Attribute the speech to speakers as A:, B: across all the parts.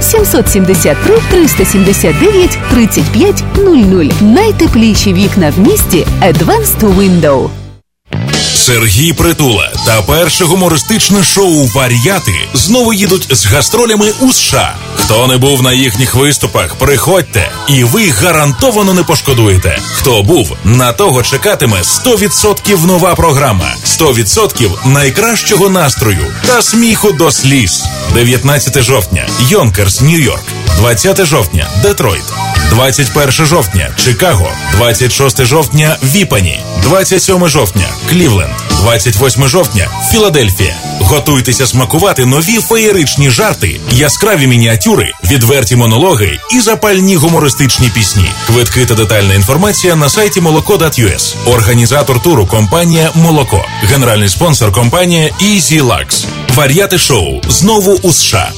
A: 773 379 35 00. Найтепліші вікна в місті Advanced Window.
B: Сергій Притула та перше гумористичне шоу Вар'яти знову їдуть з гастролями у США. Хто не був на їхніх виступах, приходьте, і ви гарантовано не пошкодуєте. Хто був, на того чекатиме 100% нова програма, 100% найкращого настрою та сміху до сліз. 19 жовтня, Йонкерс, Нью-Йорк. 20 жовтня, Детройт. 21 жовтня Чикаго, 26 жовтня Віпані, 27 жовтня Клівленд, 28 жовтня Філадельфія. Готуйтеся смакувати нові феєричні жарти, яскраві мініатюри, відверті монологи і запальні гумористичні пісні. Квитки та детальна інформація на сайті молоко.us. Організатор туру компанія Молоко. Генеральний спонсор компанія Easy. Вар'яти шоу знову у США.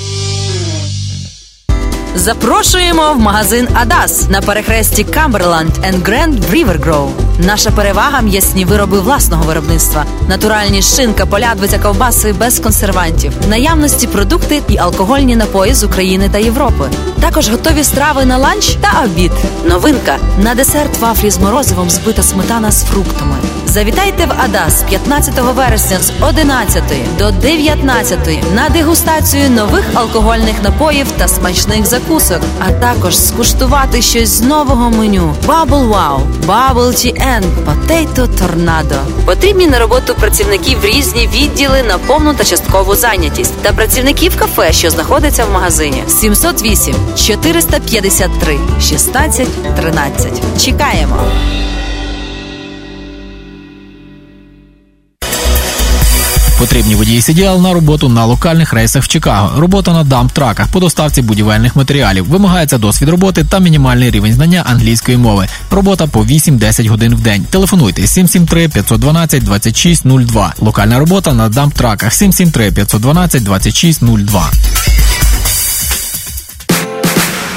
C: Запрошуємо в магазин Адас на перехресті Камберланд енд Гренд Grove. Наша перевага м'ясні вироби власного виробництва, натуральні шинка, полядвиця, ковбаси без консервантів, наявності продукти і алкогольні напої з України та Європи. Також готові страви на ланч та обід. Новинка на десерт вафлі з морозивом збита сметана з фруктами. Завітайте в Адас 15 вересня з 11 до 19 на дегустацію нових алкогольних напоїв та смачних закусок, а також скуштувати щось з нового меню: Bubble Wow, Bubble Tea and Potato Tornado. Потрібні на роботу працівників різні відділи на повну та часткову зайнятість та працівників кафе, що знаходиться в магазині 708 453 16 13. Чекаємо.
D: Потрібні водії CDL на роботу на локальних рейсах в Чикаго. Робота на дамп-траках по доставці будівельних матеріалів. Вимагається досвід роботи та мінімальний рівень знання англійської мови. Робота по 8-10 годин в день. Телефонуйте 773 512 2602. Локальна робота на дамп-траках 773 512 2602.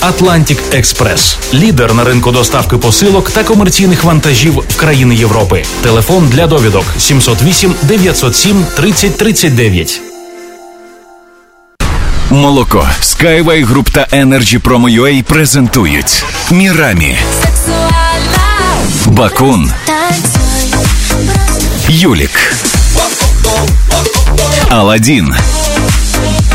B: Atlantic Express. лідер на ринку доставки посилок та комерційних вантажів в країни Європи. Телефон для довідок 708 907 30 39.
E: Молоко, Skyway Group та Energy Promo UA презентують Мірамі, Бакун, Юлік, Аладдін.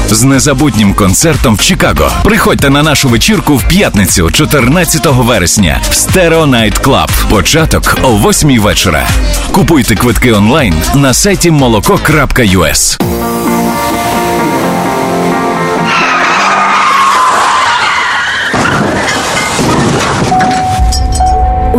E: З незабутнім концертом в Чикаго. Приходьте на нашу вечірку в п'ятницю, 14 вересня, в Stereo Night Club. Початок о 8 вечора. Купуйте квитки онлайн на сайті молоко.us.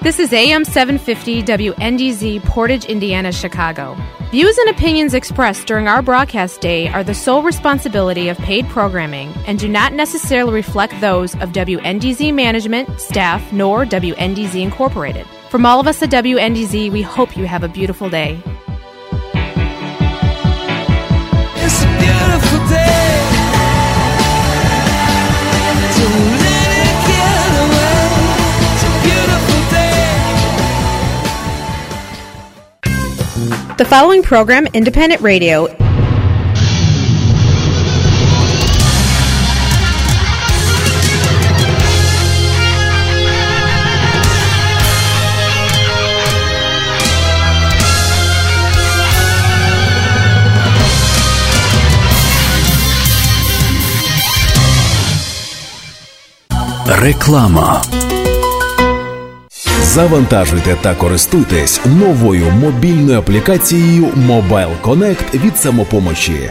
F: This is AM 750 WNDZ Portage, Indiana, Chicago. Views and opinions expressed during our broadcast day are the sole responsibility of paid programming and do not necessarily reflect those of WNDZ management, staff, nor WNDZ Incorporated. From all of us at WNDZ, we hope you have a beautiful day. The following program, Independent Radio,
E: Реклама.
G: Завантажуйте та користуйтесь новою мобільною аплікацією Mobile Connect від самопомочі.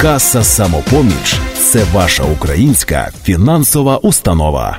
G: Каса Самопоміч це ваша українська фінансова установа.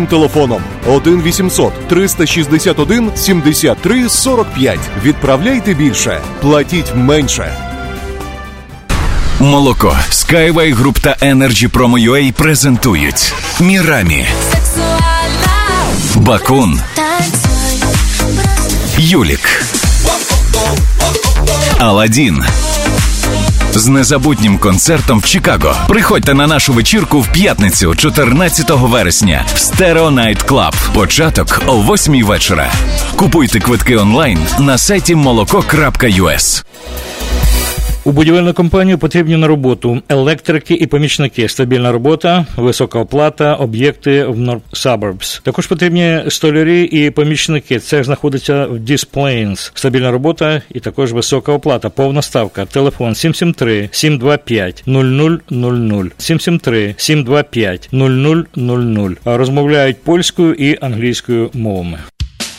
H: телефоном. 1 800 361 73 45. Відправляйте більше, платіть менше.
E: Молоко, Skyway Group та Energy Promo UA презентують Мірамі, Бакун, Юлік, Аладдін, з незабутнім концертом в Чикаго. Приходьте на нашу вечірку в п'ятницю, 14 вересня, в Stereo Night Club. Початок о 8 вечора. Купуйте квитки онлайн на сайті молоко.us.
I: У будівельну компанію потрібні на роботу електрики і помічники, стабільна робота, висока оплата, об'єкти в North Suburbs. Також потрібні столярі і помічники. Це знаходиться в Displains. Стабільна робота і також висока оплата. Повна ставка. Телефон 773 725 0000 773 725 0000. Розмовляють польською і англійською мовами.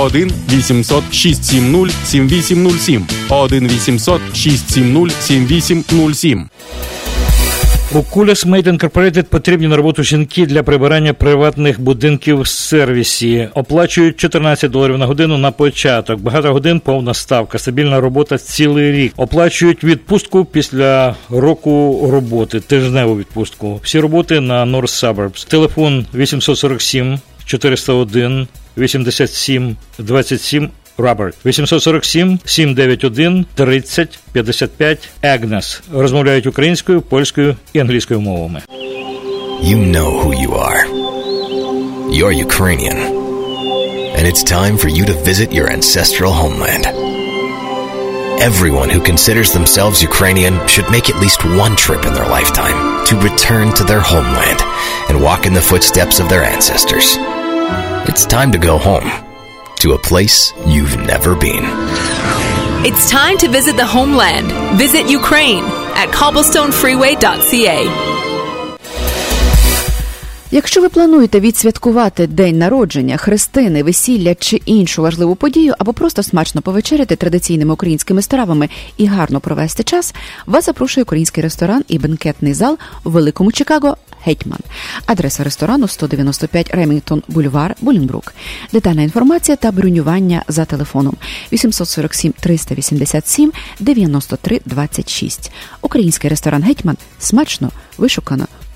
J: 1 800 670 7807 1 800 670 7807
I: У Куліс Made Incorporated потрібні на роботу жінки для прибирання приватних будинків в сервісі. Оплачують 14 доларів на годину на початок. Багато годин повна ставка, стабільна робота цілий рік. Оплачують відпустку після року роботи, тижневу відпустку. Всі роботи на North Suburbs. Телефон 847 401 87 27 Роберт 847 791 30 55 Агнес розмовляють українською, польською і англійською мовами.
K: You know who you are. You're Ukrainian. And it's time for you to visit your ancestral homeland. Everyone who considers themselves Ukrainian should make at least one trip in their lifetime to return to their homeland and walk in the footsteps of their ancestors. It's time to go home to a place you've never been.
L: It's time to visit the homeland. Visit Ukraine at cobblestonefreeway.ca.
M: Якщо ви плануєте відсвяткувати день народження, хрестини, весілля чи іншу важливу подію, або просто смачно повечеряти традиційними українськими стравами і гарно провести час, вас запрошує український ресторан і бенкетний зал у Великому Чикаго Гетьман. Адреса ресторану 195 Ремінгтон Бульвар, Булінбрук. Детальна інформація та бронювання за телефоном 847 387 93 26. Український ресторан Гетьман смачно, вишукано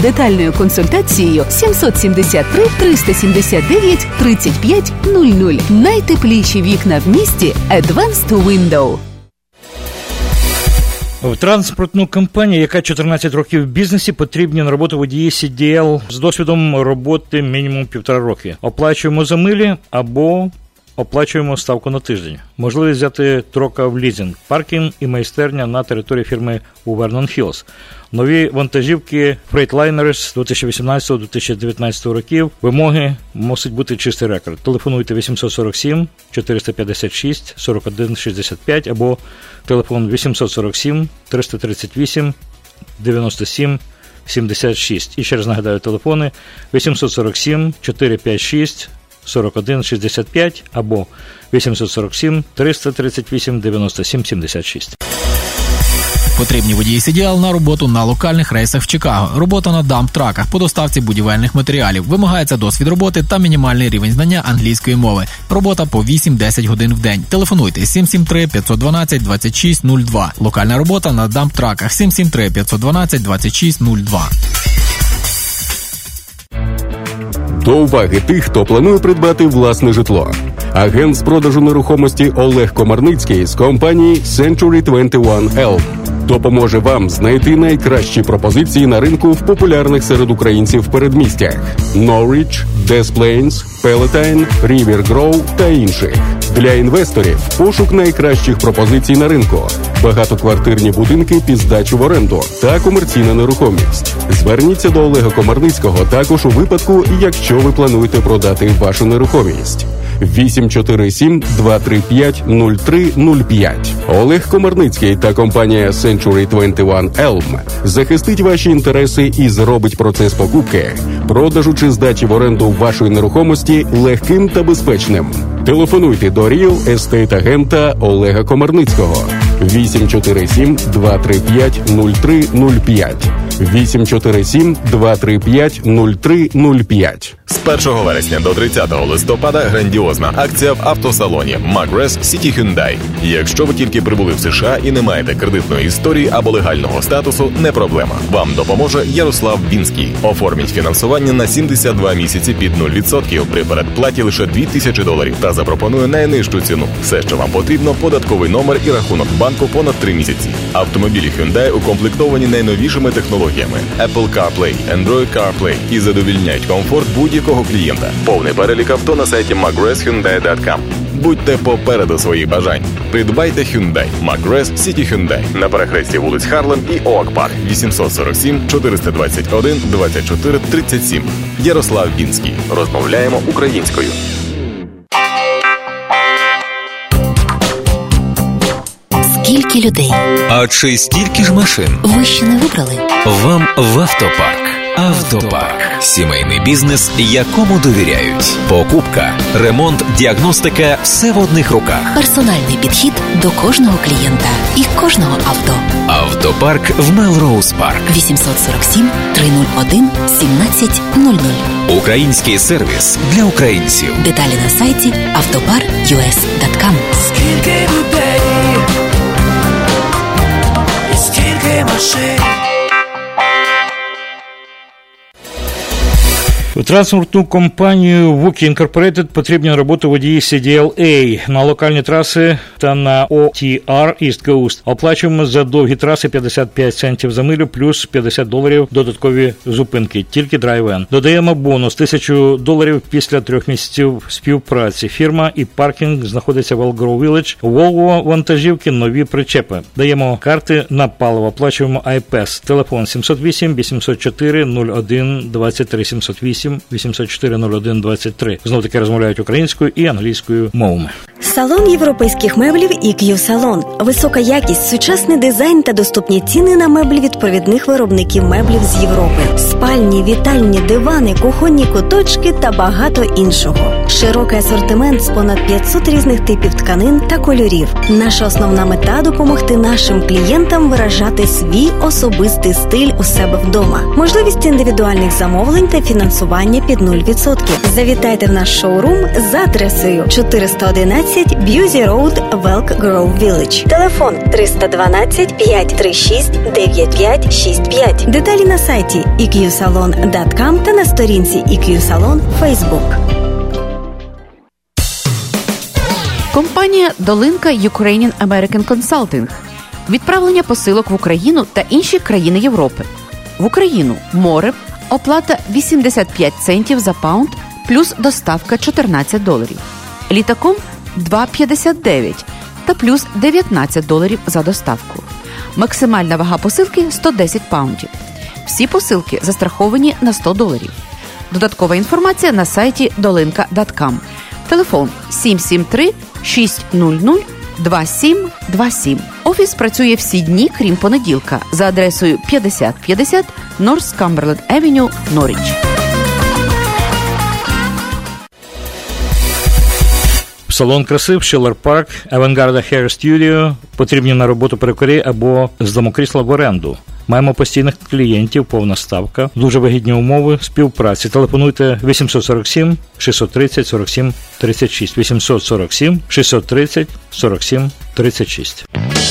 A: детальною консультацією 773 379 35 00. Найтепліші вікна в місті Advanced Window.
I: В транспортну компанію, яка 14 років в бізнесі, потрібні на роботу водії CDL з досвідом роботи мінімум півтора роки. Оплачуємо за милі або оплачуємо ставку на тиждень. Можливість взяти трока в лізинг, паркінг і майстерня на території фірми у Вернон Хіллс. Нові вантажівки Freightliner з 2018-2019 років. Вимоги мусить бути чистий рекорд. Телефонуйте 847 456 41 65 або телефон 847 338 97 76. І ще раз нагадаю телефони 847 456 41 65 або 847 338 97 76.
D: Потрібні водії CDL на роботу на локальних рейсах в Чикаго. Робота на дамп-траках по доставці будівельних матеріалів. Вимагається досвід роботи та мінімальний рівень знання англійської мови. Робота по 8-10 годин в день. Телефонуйте 773 512 2602. Локальна робота на дамп-траках 773 512 2602.
J: До уваги тих, хто планує придбати власне житло. Агент з продажу нерухомості Олег Комарницький з компанії Century 21 L допоможе вам знайти найкращі пропозиції на ринку в популярних серед українців передмістях: Norwich, Des Plains, Palatine, River Grove та інших. Для інвесторів пошук найкращих пропозицій на ринку, багатоквартирні будинки під здачу в оренду та комерційна нерухомість. Зверніться до Олега Комарницького також у випадку, якщо ви плануєте продати вашу нерухомість. 847 235 0305. Олег Комарницький та компанія Century 21 Elm захистить ваші інтереси і зробить процес покупки, продажу чи здачі в оренду вашої нерухомості легким та безпечним. Телефонуйте до Real Estate агента Олега Комарницького 847 235 0305 847 235 0305
N: З 1 вересня до 30 листопада грандіозна акція в автосалоні Magres City Hyundai. Якщо ви тільки прибули в США і не маєте кредитної історії або легального статусу, не проблема. Вам допоможе Ярослав Бінський. Оформіть фінансування на 72 місяці під 0% при передплаті лише 2000 доларів та запропонує найнижчу ціну. Все, що вам потрібно, податковий номер і рахунок банку понад 3 місяці. Автомобілі Hyundai укомплектовані найновішими технологіями Apple CarPlay, Android CarPlay і задовільняють комфорт будь-якого клієнта. Повний перелік авто на сайті mcgrathhyundai.com. Будьте попереду своїх бажань. Придбайте Hyundai McGrath City Hyundai на перехресті вулиць Харлем і Oak Park 847 421 24 37. Ярослав Бінський. Розмовляємо українською.
O: Скільки людей?
P: А чи стільки ж машин?
O: Ви ще не вибрали?
P: Вам в автопарк. Автопарк сімейний бізнес, якому довіряють. Покупка, ремонт, діагностика все в одних руках.
O: Персональний підхід до кожного клієнта і кожного авто.
P: Автопарк в Мелроуз Парк.
O: 847 301 1700.
P: Український сервіс для українців.
O: Деталі на сайті автопар.us.com
Q: Скільки людей, скільки
I: транспортну компанію Wookie Incorporated потрібні роботи водії CDLA на локальні траси та на OTR East Coast. Оплачуємо за довгі траси 55 центів за милю плюс 50 доларів додаткові зупинки. Тільки драйвен. Додаємо бонус 1000 доларів після трьох місяців співпраці. Фірма і паркінг знаходиться в Elgrove Village. Volvo вантажівки, нові причепи. Даємо карти на паливо. Оплачуємо iPass. Телефон 708 804 01 23 708 804 01 23. Знов таки розмовляють українською і англійською мовами.
R: Салон європейських меблів EQ Салон. Висока якість, сучасний дизайн та доступні ціни на меблі від провідних виробників меблів з Європи, спальні, вітальні, дивани, кухонні куточки та багато іншого. Широкий асортимент з понад 500 різних типів тканин та кольорів. Наша основна мета допомогти нашим клієнтам виражати свій особистий стиль у себе вдома. Можливість індивідуальних замовлень та фінансування під 0%. Завітайте в наш шоурум за адресою 411 Busse Road, в Elk Grove Village. Телефон 312 536 9565. Деталі на сайті eqsalon.com та на сторінці EQ Salon Facebook.
M: Компанія Долинка Ukrainian American Consulting. Відправлення посилок в Україну та інші країни Європи. В Україну море, оплата 85 центів за паунд, плюс доставка 14 доларів. Літаком 2,59 та плюс 19 доларів за доставку. Максимальна вага посилки 110 паундів. Всі посилки застраховані на 100 доларів. Додаткова інформація на сайті dolinka.com. Телефон 773 600 2727. Офіс працює всі дні, крім понеділка, за адресою 5050 North Cumberland Avenue, Норріч.
I: Салон краси в Парк, Авангарда Hair Studio потрібні на роботу перекорі або з домокрісла в оренду. Маємо постійних клієнтів, повна ставка, дуже вигідні умови співпраці. Телефонуйте 847 630 47 36 847 630 47 36.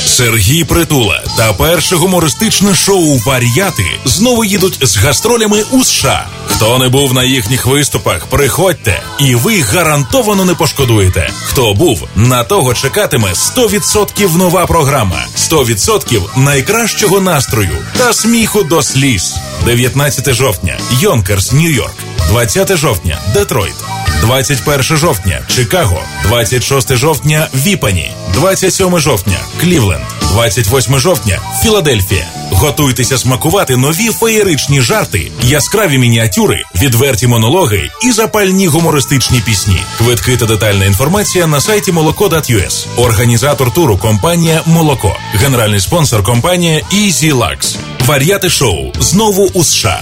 B: Сергій Притула та перше гумористичне шоу Вар'яти знову їдуть з гастролями у США. Хто не був на їхніх виступах, приходьте, і ви гарантовано не пошкодуєте. Хто був, на того чекатиме 100% нова програма, 100% найкращого настрою та сміху до сліз. 19 жовтня, Йонкерс, Нью-Йорк, 20 жовтня, Детройт. 21 жовтня Чикаго, 26 жовтня Віпані, 27 жовтня Клівленд, 28 жовтня Філадельфія. Готуйтеся смакувати нові феєричні жарти, яскраві мініатюри, відверті монологи і запальні гумористичні пісні. Квитки та детальна інформація на сайті молоко.us. Організатор туру компанія Молоко. Генеральний спонсор компанія Easy Lux. Варіати шоу знову у США.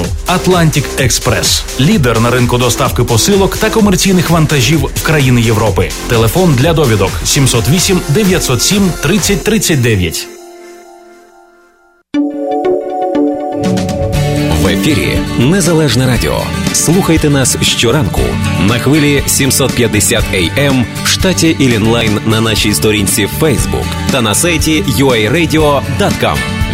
S: Atlantic Express. лідер на ринку доставки посилок та комерційних вантажів в країни Європи. Телефон для довідок 708 907 30 39.
P: В ефірі Незалежне Радіо. Слухайте нас щоранку на хвилі 750 AM в штаті Ілінлайн на нашій сторінці Facebook та на сайті uaradio.com.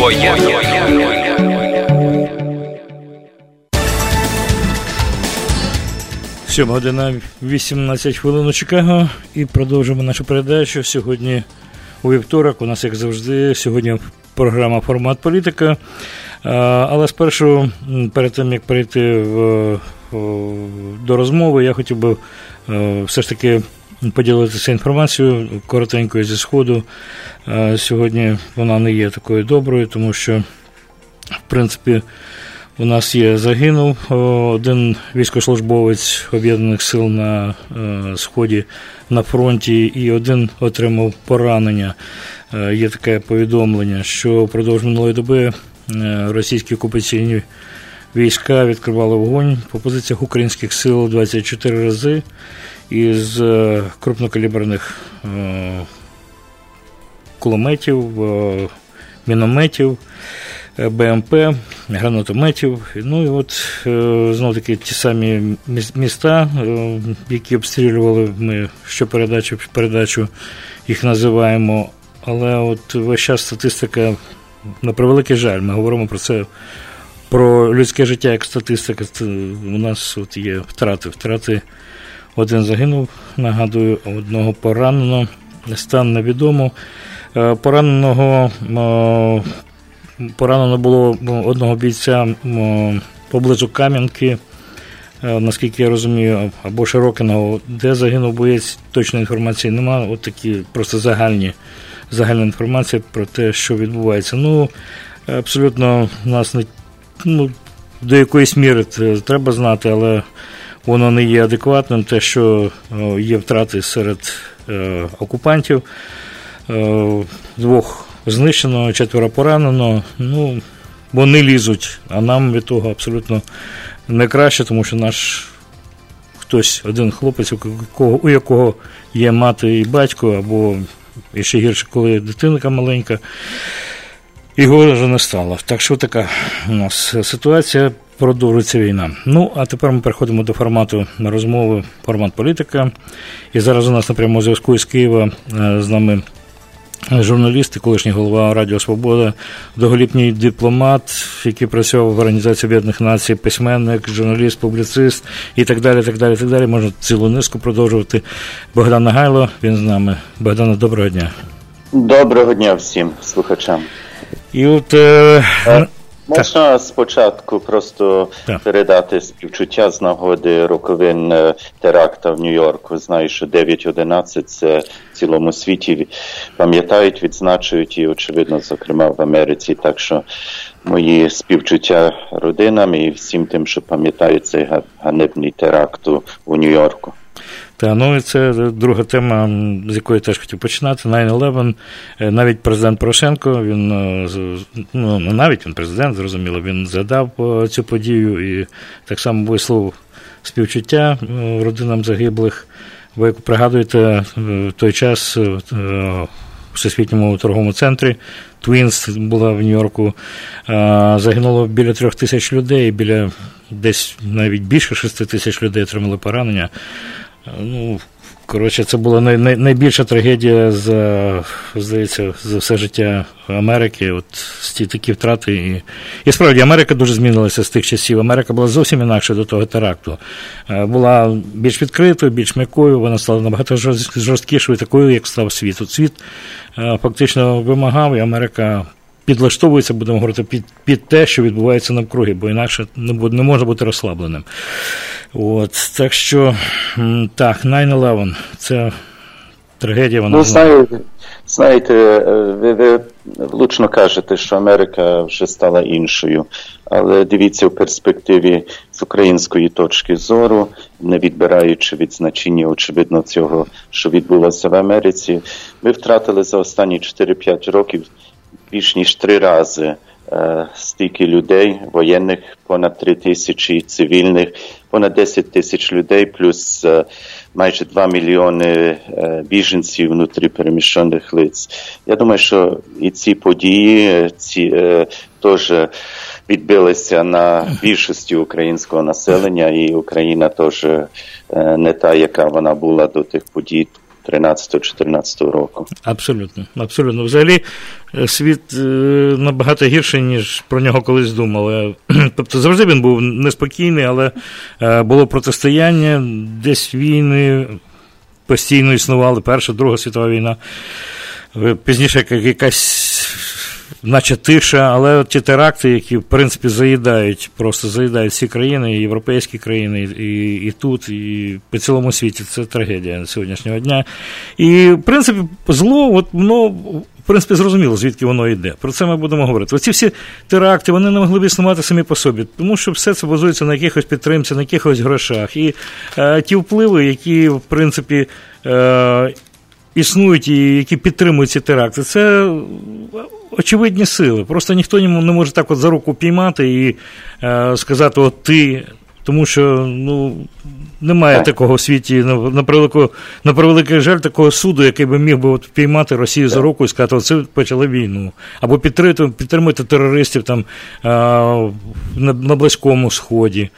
P: Бо я...
I: Сьома година 18 хвилин у Чикаго і продовжуємо нашу передачу. Сьогодні у вівторок. У нас, як завжди, сьогодні програма Формат політика. Але спершу, перед тим як перейти в, до розмови, я хотів би все ж таки поділитися інформацією коротенькою зі сходу. Сьогодні вона не є такою доброю, тому що, в принципі, у нас є загинув один військовослужбовець об'єднаних сил на сході на фронті, і один отримав поранення. Є таке повідомлення, що впродовж минулої доби російські окупаційні війська відкривали вогонь по позиціях українських сил 24 рази із крупнокаліберних кулеметів, мінометів. БМП, гранатометів. Ну і от знов таки ті самі міста, які обстрілювали, ми щопередачу передачу їх називаємо. Але от весь час статистика, на превеликий жаль, ми говоримо про це, про людське життя як статистика. У нас от є втрати. Втрати один загинув, нагадую, одного поранено. Стан невідомо. Пораненого Поранено було одного бійця поблизу Кам'янки, наскільки я розумію, або Широкиного, де загинув боєць, точної інформації немає. От такі просто загальні, загальна інформація про те, що відбувається. Ну, абсолютно нас не ну, до якоїсь міри треба знати, але воно не є адекватним. Те, що є втрати серед окупантів, двох знищено, четверо поранено. Ну, вони лізуть, а нам від того абсолютно не краще, тому що наш хтось, один хлопець, у якого, у якого є мати і батько, або і ще гірше, коли дитинка маленька, його вже не стало. Так що така у нас ситуація. Продовжується війна. Ну, а тепер ми переходимо до формату розмови, формат політика. І зараз у нас на прямому зв'язку із Києва з нами журналіст і колишній голова Радіо Свобода, довголітній дипломат, який працював в Організації Об'єднаних Націй, письменник, журналіст, публіцист і так далі. так далі, так далі. Можна цілу низку продовжувати. Богдан Нагайло, він з нами. Богдана, доброго дня.
T: Доброго дня всім слухачам.
I: І от е,
T: Можна спочатку просто
I: Так.
T: передати співчуття з нагоди роковин е, теракта в Нью-Йорку. Знаю, що 9.11 це в цілому світі пам'ятають, відзначують і, очевидно, зокрема в Америці. Так що мої співчуття родинам і всім тим, що пам'ятають цей га- ганебний теракт у Нью-Йорку.
I: Та ну і це друга тема, з якої теж хотів починати. 9-11. Е, Навіть президент Порошенко, він е, ну не навіть він президент, зрозуміло, він згадав е, цю подію і так само висловив співчуття е, родинам загиблих. Ви як пригадуєте, е, в той час е, в Всесвітньому торговому центрі Твінс була в Нью-Йорку. е, Загинуло біля трьох тисяч людей, біля десь навіть більше шести тисяч людей отримали поранення. Ну, коротше, це була най, най, найбільша трагедія за, здається, за все життя Америки. От ті такі втрати. І, і справді Америка дуже змінилася з тих часів. Америка була зовсім інакша до того теракту. Е, Була більш відкритою, більш м'якою, вона стала набагато жорсткішою, такою, як став світ. От світ е, фактично вимагав, і Америка. Підлаштовується, будемо говорити, під, під те, що відбувається навкруги, бо інакше не, буде, не може бути розслабленим. От, так що, так, 9-11 це трагедія, вона
T: Ну, знаєте, знаєте, ви, ви влучно кажете, що Америка вже стала іншою, але дивіться в перспективі з української точки зору, не відбираючи від значення, очевидно, цього, що відбулося в Америці, ми втратили за останні 4-5 років більш ніж три рази е, стільки людей, воєнних, понад 3 тисячі цивільних, понад 10 тисяч людей, плюс е, майже 2 мільйони е, біженців внутрі переміщених лиць. Я думаю, що і ці події ці, теж відбилися на більшості українського населення, і Україна теж не та, яка вона була до тих подій 13-14 року.
I: Абсолютно, абсолютно. Взагалі, е, світ е, набагато гірший, ніж про нього колись думали. Тобто завжди він був неспокійний, але е, було протистояння, десь війни постійно існували, Перша, Друга світова війна. Пізніше якась. Наче тиша, але ті теракти, які в принципі заїдають, просто заїдають всі країни, і європейські країни, і, і тут, і по цілому світі. Це трагедія сьогоднішнього дня. І, в принципі, зло, от воно, в принципі, зрозуміло, звідки воно йде. Про це ми будемо говорити. Оці всі теракти, вони не могли б існувати самі по собі, тому що все це базується на якихось підтримці, на якихось грошах. І е, ті впливи, які, в принципі, е, існують і які підтримують ці теракти, це очевидні сили. Просто ніхто не може так от за руку піймати і е, сказати, от ти. Тому що ну, немає такого в світі, на, на, превелику, на превеликий жаль, такого суду, який би міг би от піймати Росію за руку і сказати, оце почали війну. Або підтримати, підтримати терористів там, е, на, на Близькому Сході.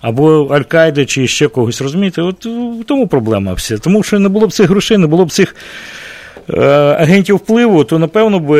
I: Або Аль-Каїди чи ще когось, розумієте? От в тому проблема вся. Тому що не було б цих грошей, не було б цих агентів впливу, то напевно б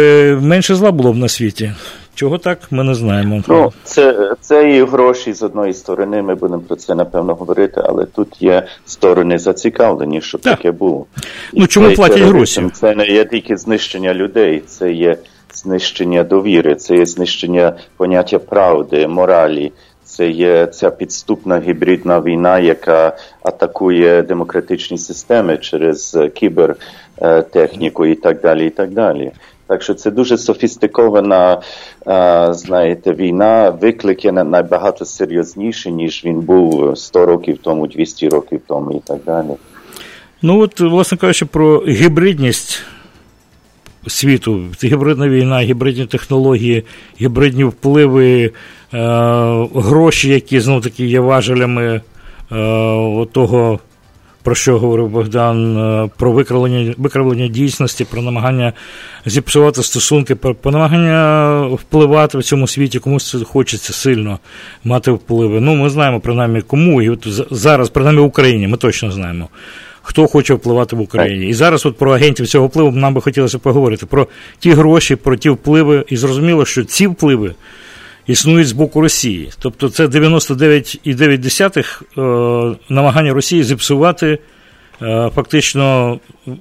I: менше зла було б на світі. Чого так, ми не знаємо.
T: Ну, це, це і гроші з одної сторони, ми будемо про це напевно говорити, але тут є сторони зацікавлені, щоб таке було.
I: Ну, чому платять гроші?
T: Це не є тільки знищення людей, це є знищення довіри, це є знищення поняття правди, моралі. Це є ця підступна гібридна війна, яка атакує демократичні системи через е, кібертехніку і так далі. і так далі. Так що це дуже софістикована, знаєте, війна, виклики на- набагато серйозніші, ніж він був 100 років тому, 200 років тому і так далі.
I: Ну от, власне кажучи, про гібридність світу, гібридна війна, гібридні технології, гібридні впливи, е, гроші, які знов таки є важелями е, того, про що говорив Богдан, е, про викривлення, викривлення дійсності, про намагання зіпсувати стосунки, про, про намагання впливати в цьому світі, комусь це хочеться сильно мати впливи. Ну, ми знаємо принаймні кому, і от зараз, принаймні в Україні, ми точно знаємо. Хто хоче впливати в Україні. І зараз от про агентів цього впливу нам би хотілося поговорити про ті гроші, про ті впливи, і зрозуміло, що ці впливи існують з боку Росії. Тобто це 99,9 е, намагання Росії зіпсувати е, фактично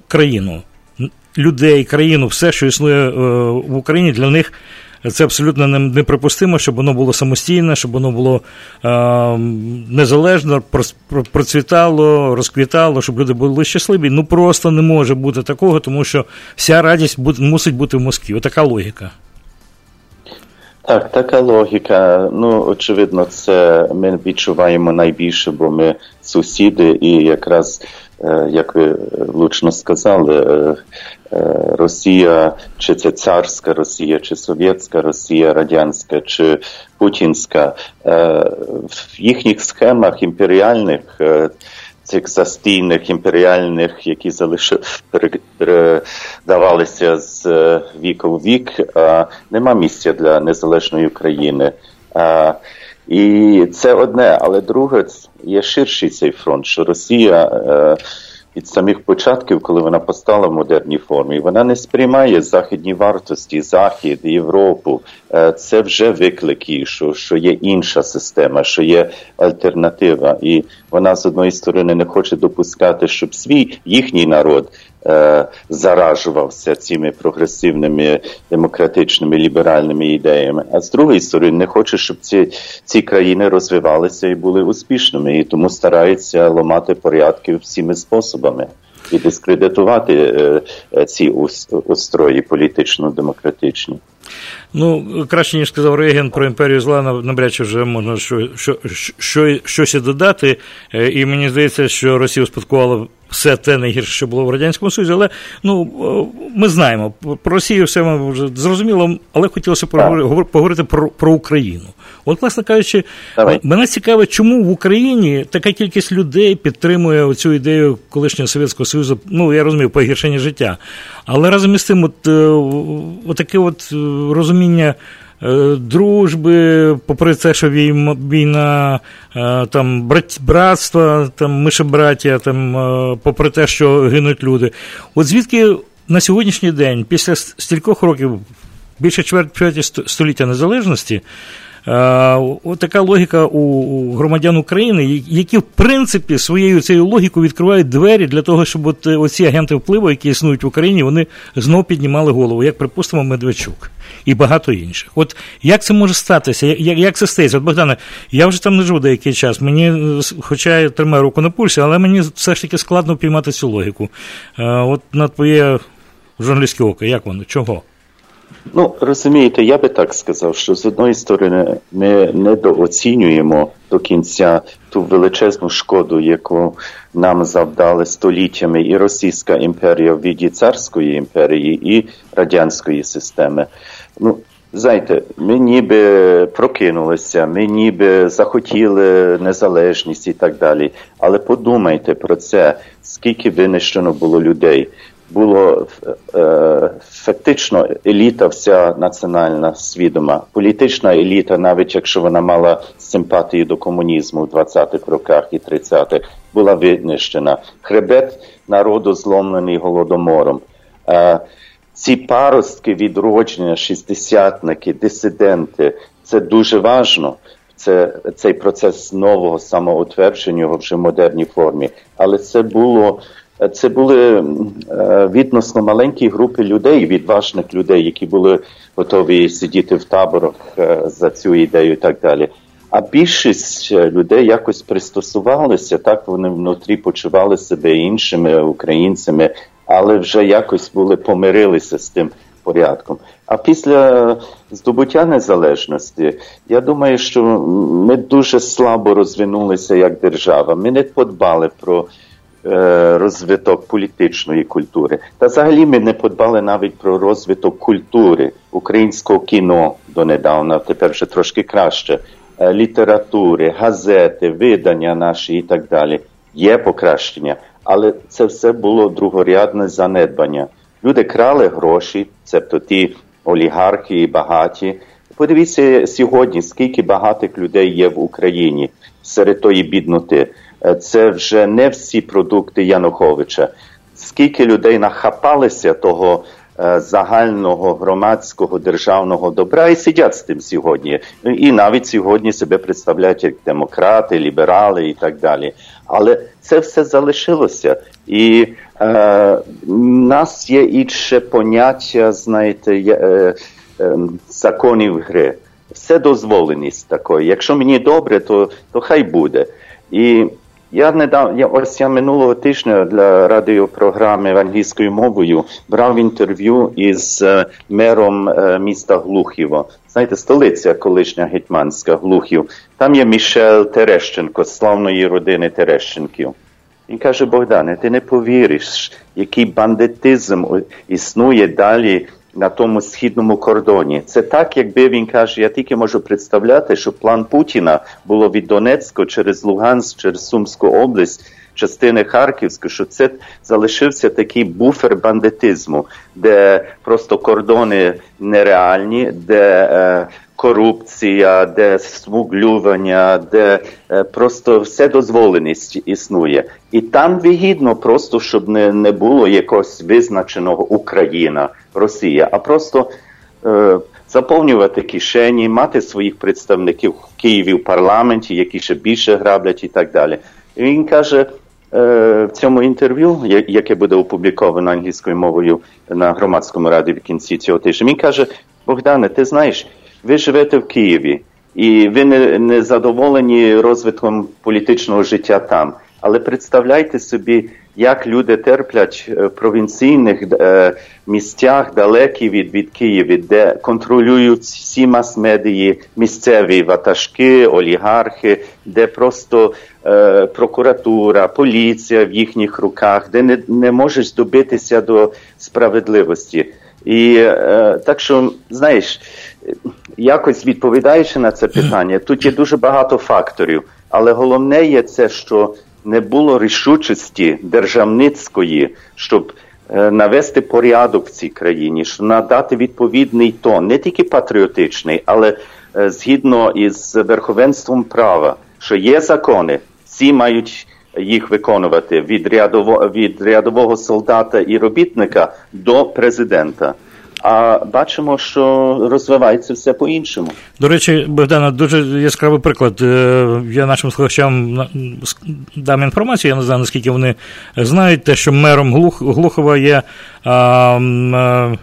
I: країну, людей, країну, все, що існує е, в Україні, для них. Це абсолютно неприпустимо, щоб воно було самостійне, щоб воно було е, незалежно, процвітало, розквітало, щоб люди були щасливі. Ну просто не може бути такого, тому що вся радість мусить бути в Москві. Отака логіка.
T: Так, така логіка. Ну, очевидно, це ми відчуваємо найбільше, бо ми сусіди, і якраз, як ви влучно сказали, е, е, Росія, чи це царська Росія, чи совєтська Росія, радянська, чи путінська, в їхніх схемах імперіальних цих застійних імперіальних, які залишили передавалися з е, віку в вік, нема місця для незалежної України. І це одне, але друге є ширший цей фронт, що Росія е, від самих початків, коли вона постала в модерній формі, вона не сприймає західні вартості, Захід, Європу. Е, це вже виклики, що що є інша система, що є альтернатива, і вона з одної сторони не хоче допускати, щоб свій їхній народ. Е, заражувався цими прогресивними демократичними ліберальними ідеями, а з другої сторони не хоче, щоб ці ці країни розвивалися і були успішними, і тому стараються ламати порядки всіми способами і дискредитувати е, е, ці устрої політично-демократичні.
I: Ну, краще ніж сказав Реген про імперію зла, навряд чи вже можна що, що, що, щось додати. І мені здається, що Росія успадкувала все те найгірше, що було в Радянському Союзі, але ну, ми знаємо, про Росію все ми вже зрозуміло, але хотілося поговорити про, про Україну. От, власне кажучи, Давай. мене цікаво, чому в Україні така кількість людей підтримує цю ідею колишнього Совєтського Союзу, ну, я розумію, погіршення життя. Але разом із тим, от, от таке от розуміння. Е, дружби, попри те, що війна, е, там братство, там мишебраття, там, е, попри те, що гинуть люди. От звідки на сьогоднішній день, після стількох років, більше чверті століття незалежності, така логіка у громадян України, які в принципі своєю цією логікою відкривають двері для того, щоб от оці агенти впливу, які існують в Україні, вони знов піднімали голову, як припустимо, Медведчук і багато інших. От як це може статися? Як як це стається? От Богдане, я вже там не живу деякий час. Мені, хоча я тримаю руку на пульсі, але мені все ж таки складно піймати цю логіку. От на твоє журналістське око, як воно? Чого?
T: Ну, розумієте, я би так сказав, що з одної сторони ми недооцінюємо до кінця ту величезну шкоду, яку нам завдали століттями і Російська імперія в віді царської імперії і радянської системи. Ну, Знаєте, ми ніби прокинулися, ми ніби захотіли незалежність і так далі. Але подумайте про це, скільки винищено було людей було е, фактично еліта, вся національна свідома, політична еліта, навіть якщо вона мала симпатії до комунізму в 20-х роках і 30-х, була винищена. Хребет народу зломлений голодомором. Е, ці паростки відродження, шістдесятники, дисиденти це дуже важно. Це цей процес нового самоутвердження вже в модерній формі, але це було це були е, відносно маленькі групи людей, відважних людей, які були готові сидіти в таборах е, за цю ідею і так далі. А більшість е, людей якось пристосувалися, так вони внутрі почували себе іншими українцями, але вже якось були помирилися з тим порядком. А після здобуття незалежності, я думаю, що ми дуже слабо розвинулися як держава. Ми не подбали про. Е, розвиток політичної культури. Та взагалі ми не подбали навіть про розвиток культури українського кіно донедавна, тепер вже трошки краще. Е, літератури, газети, видання наші і так далі. Є покращення, але це все було другорядне занедбання. Люди крали гроші, цебто ті олігархи і багаті. Подивіться сьогодні, скільки багатих людей є в Україні серед тої бідноти. Е, це вже не всі продукти Януковича. Скільки людей нахапалися того е, загального громадського державного добра і сидять з тим сьогодні. І навіть сьогодні себе представляють як демократи, ліберали і так далі. Але це все залишилося. І е, нас є інше поняття, знаєте, е, е, законів гри. Все дозволеність такої. Якщо мені добре, то, то хай буде. І я недавно, я, ось я минулого тижня для радіопрограми англійською мовою брав інтерв'ю із е, мером е, міста Глухіво. Знаєте, столиця колишня гетьманська Глухів. Там є Мішель Терещенко, славної родини Терещенків. Він каже, Богдане, ти не повіриш, який бандитизм існує далі на тому східному кордоні. Це так, якби він каже, я тільки можу представляти, що план Путіна було від Донецька через Луганськ, через Сумську область, частини Харківської, що це залишився такий буфер бандитизму, де просто кордони нереальні, де е, корупція, де смуглювання, де е, просто вседозволеність існує. І там вигідно просто, щоб не, не було якогось визначеного Україна, Росія, а просто е, заповнювати кишені, мати своїх представників в Києві в парламенті, які ще більше граблять і так далі. І він каже е, в цьому інтерв'ю, яке буде опубліковано англійською мовою на громадському раді в кінці цього тижня, він каже: Богдане, ти знаєш, ви живете в Києві, і ви не, не задоволені розвитком політичного життя там. Але представляйте собі, як люди терплять е, в провінційних е, місцях, далекі від, від Києва, де контролюють всі мас-медії, місцеві ватажки, олігархи, де просто е, прокуратура, поліція в їхніх руках, де не, не можеш добитися до справедливості. І е, так що, знаєш, якось відповідаючи на це питання, тут є дуже багато факторів, але головне є це, що не було рішучості державницької, щоб е, навести порядок в цій країні, щоб надати відповідний тон, не тільки патріотичний, але е, згідно із верховенством права, що є закони, всі мають їх виконувати від рядово, від рядового солдата і робітника до президента. А бачимо, що розвивається все по-іншому.
I: До речі, Богдана, дуже яскравий приклад. Е, Я нашим слухачам дам інформацію, я не знаю, наскільки вони знають, те, що мером Глух, Глухова є е,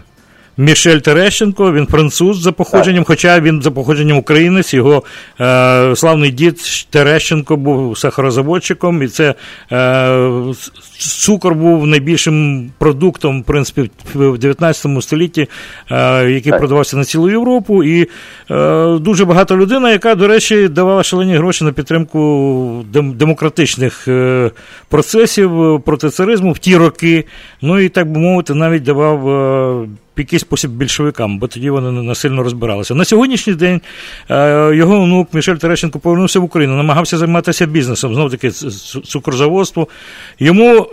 I: Мішель Терещенко, він француз за походженням, хоча він за походженням українець, його е, славний дід Терещенко був сахарозаводчиком, і це е, цукор був найбільшим продуктом, в принципі, в 19 столітті, е, який продавався на цілу Європу. І е, дуже багата людина, яка, до речі, давала шалені гроші на підтримку дем- демократичних е, процесів е, проти царизму в ті роки. Ну і так би мовити, навіть давав. Якийсь спосіб більшовикам, бо тоді вони не насильно розбиралися. На сьогоднішній день е, його онук Мішель Терещенко повернувся в Україну, намагався займатися бізнесом, знов таки цукрозаводство. Йому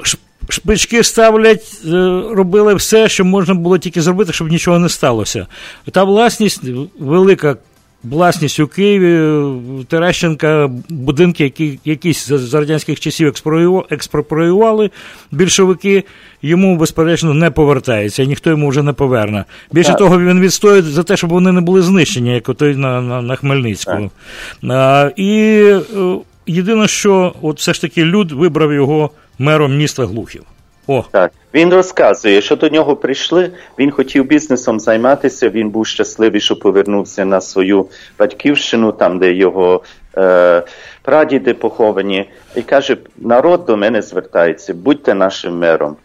I: шпички ставлять, е, робили все, що можна було тільки зробити, щоб нічого не сталося. Та власність велика. Власність у Києві Терещенка, будинки, які якісь за радянських часів експропріюва- більшовики, йому, безперечно, не повертається, і ніхто йому вже не поверне. Більше
T: Так.
I: того, він відстоює за те, щоб вони не були знищені, як отой на, на, на Хмельницькому. А, і е, єдине, що от все ж таки люд вибрав його мером міста Глухів. О.
T: Так. Він розказує, що до нього прийшли, він хотів бізнесом займатися, він був щасливий, що повернувся на свою батьківщину, там, де його е, прадіди поховані, і каже, народ до мене звертається, будьте нашим мером.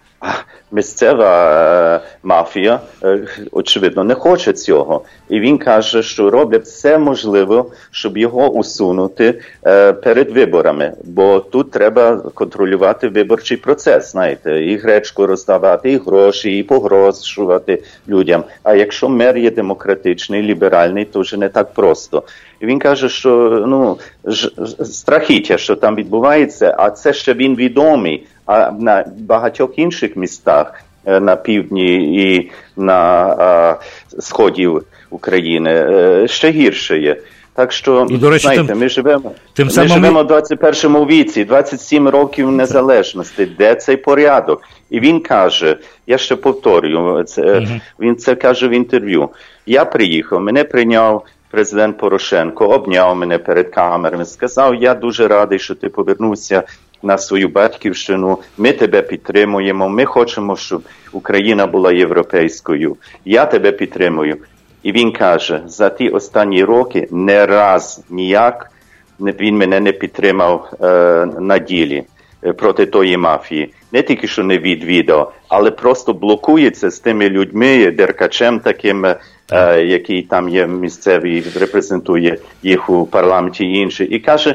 T: Місцева е, мафія, е, очевидно, не хоче цього. І він каже, що роблять все можливе, щоб його усунути е, перед виборами. Бо тут треба контролювати виборчий процес, знаєте, і гречку роздавати, і гроші, і погрожувати людям. А якщо мер є демократичний, ліберальний, то вже не так просто. І він каже, що ну ж, ж- страхіття, що там відбувається, а це ще він відомий. А на багатьох інших містах е, на півдні і на е, сході України е, ще гірше є. Так що,
I: І, до речі,
T: знаєте,
I: тим-
T: ми живемо,
I: тим
T: ми
I: самим-
T: живемо в 21 віці, 27 років незалежності. Де цей порядок? І він каже, я ще повторюю, це, він це каже в інтерв'ю. Я приїхав, мене прийняв президент Порошенко, обняв мене перед камерами, сказав, я дуже радий, що ти повернувся на свою батьківщину, ми тебе підтримуємо, ми хочемо, щоб Україна була європейською. Я тебе підтримую. І він каже, за ті останні роки не раз ніяк він мене не підтримав е, на ділі е, проти тої мафії. Не тільки що не відвідав, але просто блокується з тими людьми, Деркачем таким, е, який там є місцевий, репрезентує їх у парламенті і інші. І каже,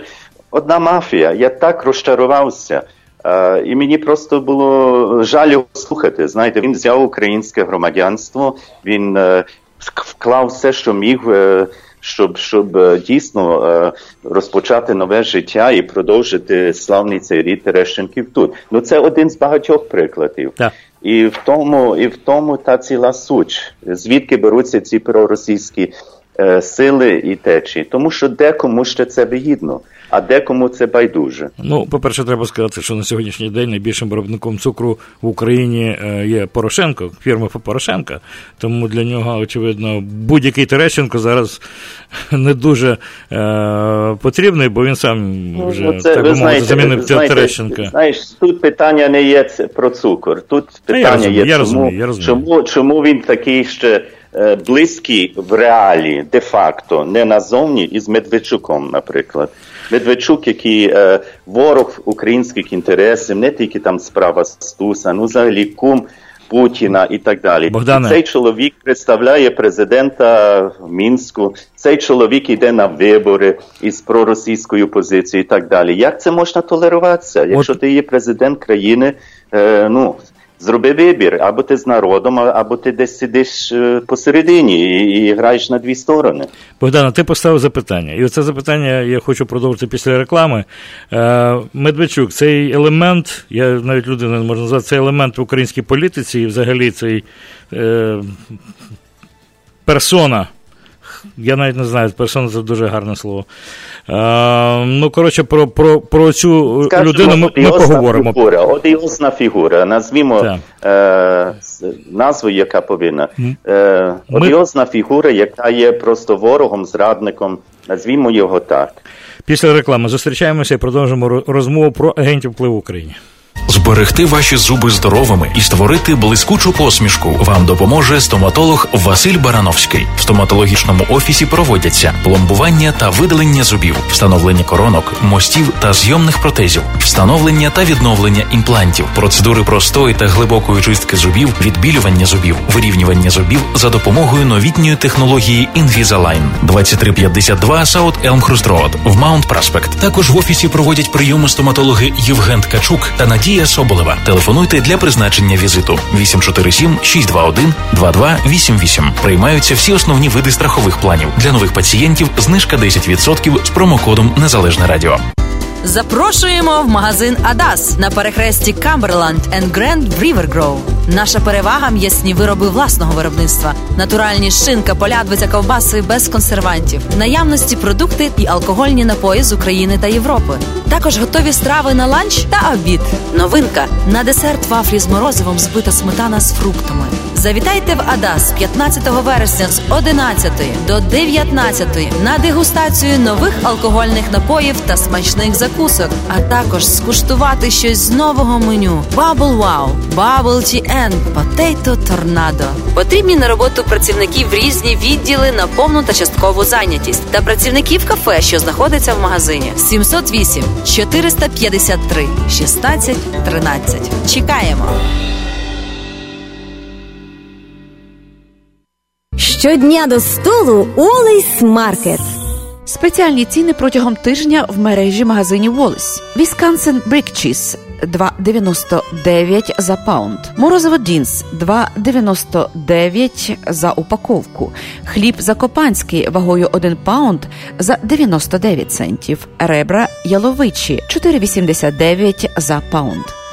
T: одна мафія, я так розчарувався. Е, і мені просто було жаль його слухати. Знаєте, він взяв українське громадянство, він е, вклав все, що міг, е, щоб, щоб дійсно розпочати нове життя і продовжити славний цей рід Терещенків тут. Ну це один з багатьох прикладів. І в тому, і в тому та ціла суть, звідки беруться ці проросійські е, сили і течії. Тому що декому ще це вигідно, а декому це байдуже.
I: Ну, по-перше, треба сказати, що на сьогоднішній день найбільшим виробником цукру в Україні е, є Порошенко, фірма Порошенка. Тому для нього, очевидно, будь-який Терещенко зараз не дуже е, потрібний, бо він сам вже
T: Ну, це,
I: так би мовити замінив
T: знаєте,
I: Терещенка.
T: Знаєш, тут питання не є про цукор. Тут
I: Та я
T: питання
I: розумію,
T: є,
I: я
T: чому,
I: я розумію.
T: чому, чому він такий ще е, близький в реалі, де-факто, не назовні, із Медведчуком, наприклад. Медведчук, який е, ворог українських інтересів, не тільки там справа Стуса, ну взагалі кум Путіна і так далі.
I: Богдане.
T: Цей чоловік представляє президента в Мінську. Цей чоловік йде на вибори із проросійською позицією і так далі. Як це можна толеруватися? Якщо ти є президент країни, е, ну зроби вибір, або ти з народом, або ти десь сидиш е, посередині і, і граєш на дві сторони.
I: Богдана, ти поставив запитання. І оце запитання я хочу продовжити після реклами. Е, Медведчук, цей елемент, я навіть людина не можу назвати, цей елемент в українській політиці і взагалі цей е, персона. Я навіть не знаю, персона це дуже гарне слово. Е, ну, коротше, про, про, про цю
T: Скажемо,
I: людину ми, ми поговоримо.
T: Фігура, одіозна фігура. Назвімо е, назву, яка повинна. Е, одіозна фігура, яка є просто ворогом, зрадником. Назвімо його так.
I: Після реклами зустрічаємося і продовжимо розмову про агентів впливу в Україні.
S: Зберегти ваші зуби здоровими і створити блискучу посмішку вам допоможе стоматолог Василь Барановський. В стоматологічному офісі проводяться пломбування та видалення зубів, встановлення коронок, мостів та зйомних протезів, встановлення та відновлення імплантів, процедури простої та глибокої чистки зубів, відбілювання зубів, вирівнювання зубів за допомогою новітньої технології Invisalign 2352 South Elmhurst Road в Маунт Праспект. Також в офісі проводять прийоми стоматологи Євген Ткачук та Надія Соболева. Телефонуйте для призначення візиту 847 621 2288. Приймаються всі основні види страхових планів. Для нових пацієнтів знижка 10% з промокодом Незалежне Радіо.
C: Запрошуємо в магазин Адас на перехресті Камберланд енд Гренд Grove. Наша перевага м'ясні вироби власного виробництва, натуральні шинка, полядвиця, ковбаси без консервантів, наявності продукти і алкогольні напої з України та Європи. Також готові страви на ланч та обід. Новинка на десерт вафлі з морозивом збита сметана з фруктами. Завітайте в Адас 15 вересня з 11 до 19 на дегустацію нових алкогольних напоїв та смачних закусок, а також скуштувати щось з нового меню: Bubble Wow, Bubble Tea and Potato Tornado. Потрібні на роботу працівників в різні відділи на повну та часткову зайнятість та працівників кафе, що знаходиться в магазині 708 453 16 13. Чекаємо.
R: Щодня до столу Wally's Market.
M: Спеціальні ціни протягом тижня в мережі магазинів Wally's. Wisconsin Brick Cheese 2,99 за паунд. Морозиво Dean's 2,99 за упаковку. Хліб закопанський вагою 1 паунд за 99 центів. Ребра яловичі 4,89 за паунд.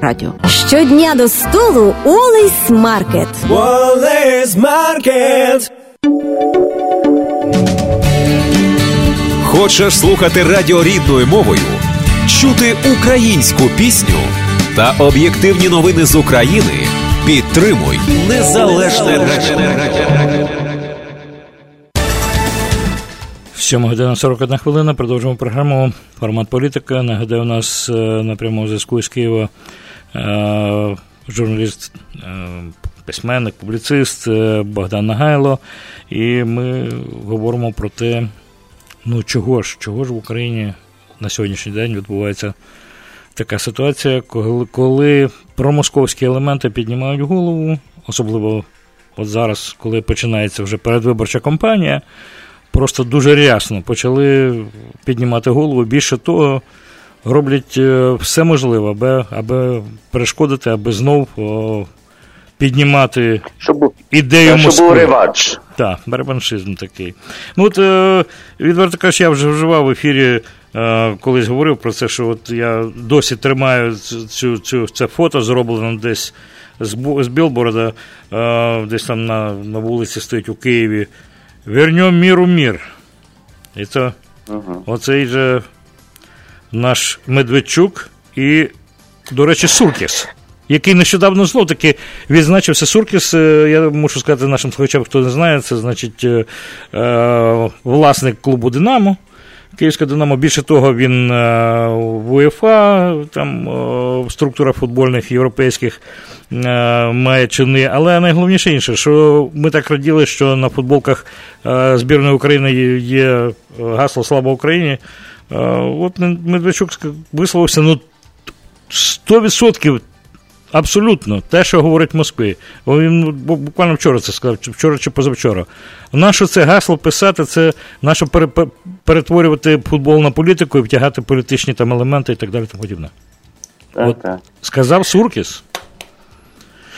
M: радіо.
R: Щодня до столу Олейс Маркет.
Q: Wallace Market.
P: Хочеш слухати радіо рідною мовою, чути українську пісню та об'єктивні новини з України? Підтримуй незалежне радіо.
I: 7 година 41 хвилина. Продовжуємо програму. Формат політика. Нагадаю, у нас е, на прямому зв'язку з Києва журналіст, е, письменник, публіцист е, Богдан Нагайло. І ми говоримо про те, ну чого ж, чого ж в Україні на сьогоднішній день відбувається така ситуація, коли, коли промосковські елементи піднімають голову, особливо от зараз, коли починається вже передвиборча кампанія просто дуже рясно почали піднімати голову. Більше того, роблять е, все можливе, аби, аби перешкодити, аби знов о, піднімати
T: Щоб,
I: ідею
T: щоб був реванш.
I: Так, реваншизм такий. Ну от е, відверто кажучи, я вже вживав в ефірі. е, Колись говорив про це, що от я досі тримаю цю, цю, це фото, зроблено десь з, з Білборода, десь там на, на вулиці стоїть у Києві. Вернем міру мір. І то оцей же наш Медведчук і, до речі, Суркіс, який нещодавно знов таки відзначився. Суркіс, е, я мушу сказати нашим слухачам, хто не знає, це значить е, е, власник клубу Динамо. Київське Динамо. Більше того, він в УЄФА, там е, структура футбольних європейських має чини. Але найголовніше інше, що ми так раділи, що на футболках збірної України є гасло Слава Україні. От Медведчук висловився ну, 100% Абсолютно, те, що говорить Москві. Він буквально вчора це сказав, вчора чи позавчора. Нащо це гасло писати, це нащо перетворювати футбол на політику і втягати політичні там елементи і так далі. Тому подібне.
T: Так,
I: От.
T: так.
I: Сказав Суркіс.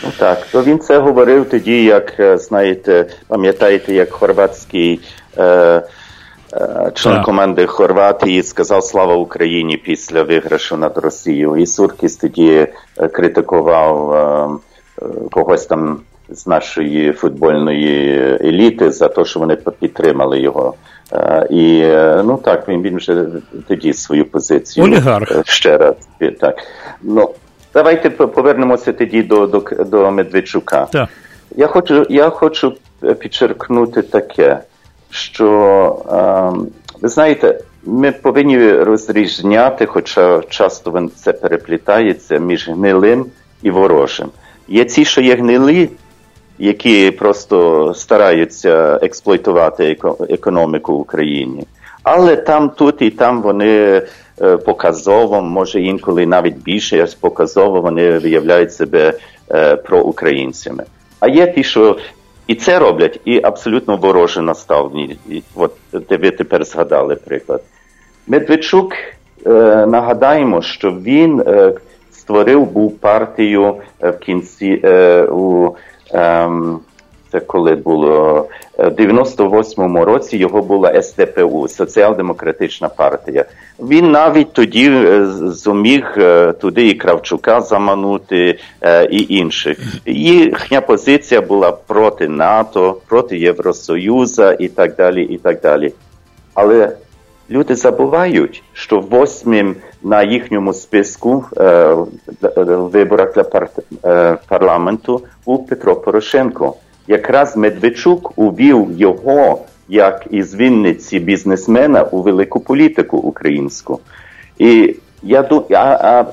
T: Ну так, то він це говорив тоді, як е, знаєте, пам'ятаєте, як хорватський е, член команди Хорватії сказав Слава Україні після виграшу над Росією. І Суркіс тоді е, критикував е, е, когось там з нашої футбольної еліти за те, що вони підтримали його. І ну так, він, він вже тоді свою позицію
I: Олігарх.
T: ще раз. Так. Ну, давайте по- повернемося тоді до, до, до Медведчука.
I: Так.
T: Я хочу, я хочу підчеркнути таке, що ем, ви знаєте, ми повинні розрізняти, хоча часто це переплітається між гнилим і ворожим. Є ті, що є гнилі, які просто стараються експлуатувати економіку в Україні. Але там, тут і там вони е, показово, може інколи навіть більше як показово, вони виявляють себе е, проукраїнцями. А є ті, що і це роблять, і абсолютно вороже наставні. І От ви тепер згадали приклад. Медведчук, е, нагадаємо, що він е, створив був партію е, в кінці е, у ем, це коли було е, в 98-му році його була СДПУ, Соціал-демократична партія. Він навіть тоді е, зуміг е, туди і Кравчука заманути і інших. Їхня позиція була проти НАТО, проти Євросоюзу і так далі. і так далі. Але люди забувають, що восьмим на їхньому списку виборах для парламенту був Петро Порошенко. Якраз Медведчук увів його як із Вінниці бізнесмена у велику політику українську. І я а, а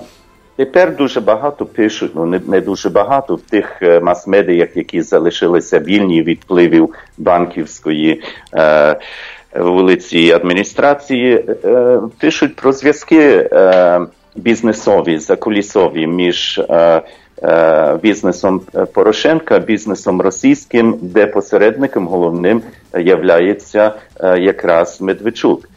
T: тепер дуже багато пишуть, ну не, не дуже багато в тих е, мас-медіях, які залишилися вільні від впливів банківської. Е, вулиці адміністрації е, пишуть про зв'язки е, бізнесові, закулісові між е, бізнесом Порошенка, бізнесом російським, де посередником головним являється е, якраз Медведчук.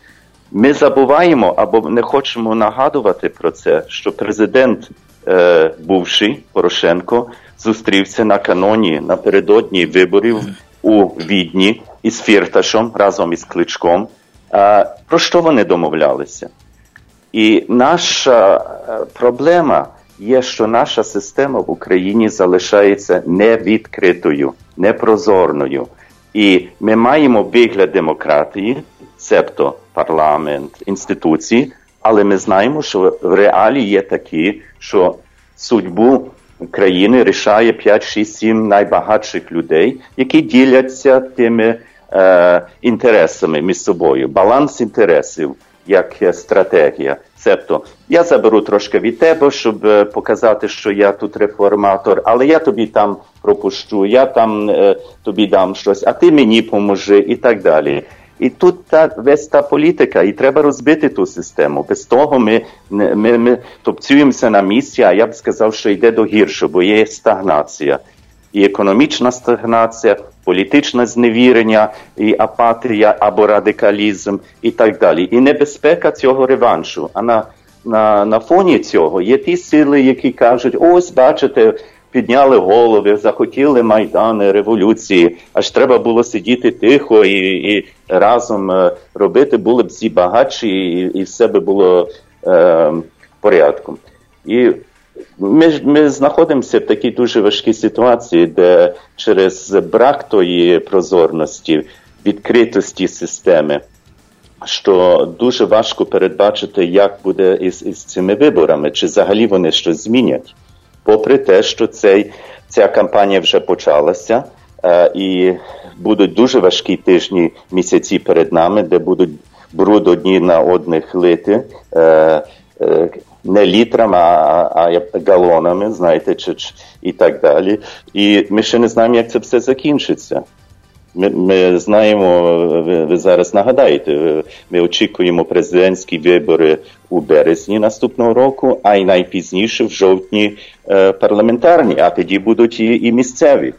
T: Ми забуваємо або не хочемо нагадувати про це, що президент е, бувший Порошенко зустрівся на каноні напередодні виборів у Відні із Фірташом разом із Кличком. Е, про що вони домовлялися? І наша е, проблема є, що наша система в Україні залишається невідкритою, непрозорною. І ми маємо вигляд демократії, цебто парламент, інституції, але ми знаємо, що в реалі є такі, що судьбу країни рішає 5, 6, 7 найбагатших людей, які діляться тими е, інтересами між собою. Баланс інтересів як стратегія. Цебто, я заберу трошки від тебе, щоб е, показати, що я тут реформатор, але я тобі там пропущу, я там е, тобі дам щось, а ти мені поможи і так далі. І тут та весь та політика, і треба розбити ту систему. Без того ми, ми, ми топцюємося на місці, а я б сказав, що йде до гіршого, бо є стагнація. І економічна стагнація, політичне зневірення, і апатія або радикалізм, і так далі. І небезпека цього реваншу. А на, на, на фоні цього є ті сили, які кажуть: ось, бачите, підняли голови, захотіли майдани, революції, аж треба було сидіти тихо і і разом е, робити, були б всі багатші, і і все би було е, порядком. І ми ми знаходимося в такій дуже важкій ситуації, де через брак тої прозорності, відкритості системи, що дуже важко передбачити, як буде із, із цими виборами, чи взагалі вони щось змінять попри те, що цей, ця кампанія вже почалася, е, і будуть дуже важкі тижні місяці перед нами, де будуть бруд одні на одних лити. Е, е, не літрами, а, а галонами, знаєте, чи, чи, і так далі. І ми ще не знаємо, як це все закінчиться. Ми ми знаємо, ви, ви зараз нагадаєте, ми очікуємо президентські вибори у березні наступного року, а й найпізніше в жовтні е, парламентарні, а тоді будуть і, і місцеві.